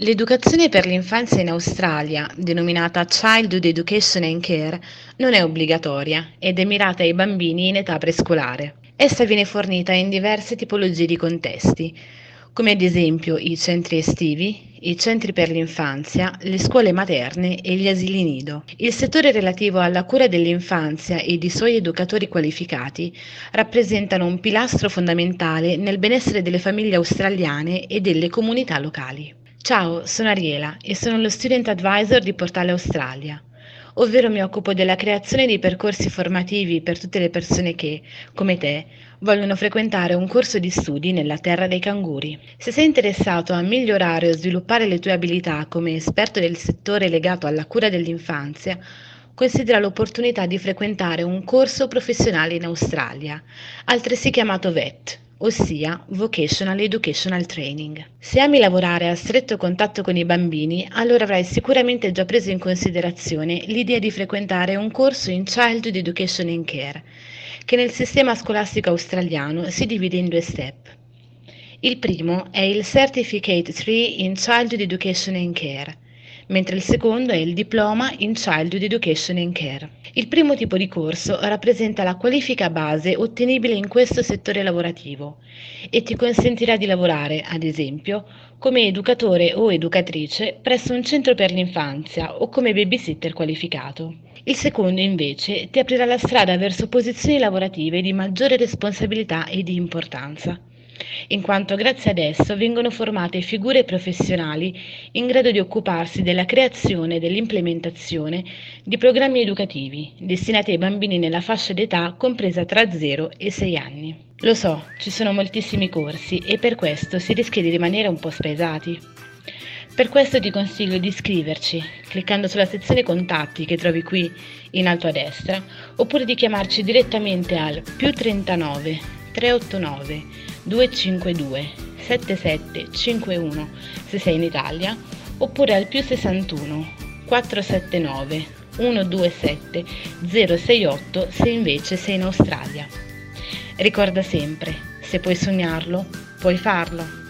L'educazione per l'infanzia in Australia, denominata Childhood Education and Care, non è obbligatoria ed è mirata ai bambini in età prescolare. Essa viene fornita in diverse tipologie di contesti, come ad esempio i centri estivi, i centri per l'infanzia, le scuole materne e gli asili nido. Il settore relativo alla cura dell'infanzia ed i suoi educatori qualificati rappresentano un pilastro fondamentale nel benessere delle famiglie australiane e delle comunità locali. Ciao, sono Ariela e sono lo Student Advisor di Portale Australia, ovvero mi occupo della creazione di percorsi formativi per tutte le persone che, come te, vogliono frequentare un corso di studi nella terra dei canguri. Se sei interessato a migliorare o sviluppare le tue abilità come esperto del settore legato alla cura dell'infanzia, considera l'opportunità di frequentare un corso professionale in Australia, altresì chiamato VET, ossia Vocational Educational Training. Se ami lavorare a stretto contatto con i bambini, allora avrai sicuramente già preso in considerazione l'idea di frequentare un corso in Childhood Education and Care, che nel sistema scolastico australiano si divide in due step. Il primo è il Certificate 3 in Childhood Education and Care, mentre il secondo è il diploma in Childhood Education and Care. Il primo tipo di corso rappresenta la qualifica base ottenibile in questo settore lavorativo e ti consentirà di lavorare, ad esempio, come educatore o educatrice presso un centro per l'infanzia o come babysitter qualificato. Il secondo, invece, ti aprirà la strada verso posizioni lavorative di maggiore responsabilità e di importanza in quanto grazie ad esso vengono formate figure professionali in grado di occuparsi della creazione e dell'implementazione di programmi educativi destinati ai bambini nella fascia d'età compresa tra 0 e 6 anni. Lo so, ci sono moltissimi corsi e per questo si rischia di rimanere un po' spaesati. Per questo ti consiglio di iscriverci cliccando sulla sezione contatti che trovi qui in alto a destra oppure di chiamarci direttamente al più 39 389 252 7751 se sei in Italia oppure al più 61 479 127 068 se invece sei in Australia. Ricorda sempre, se puoi sognarlo, puoi farlo.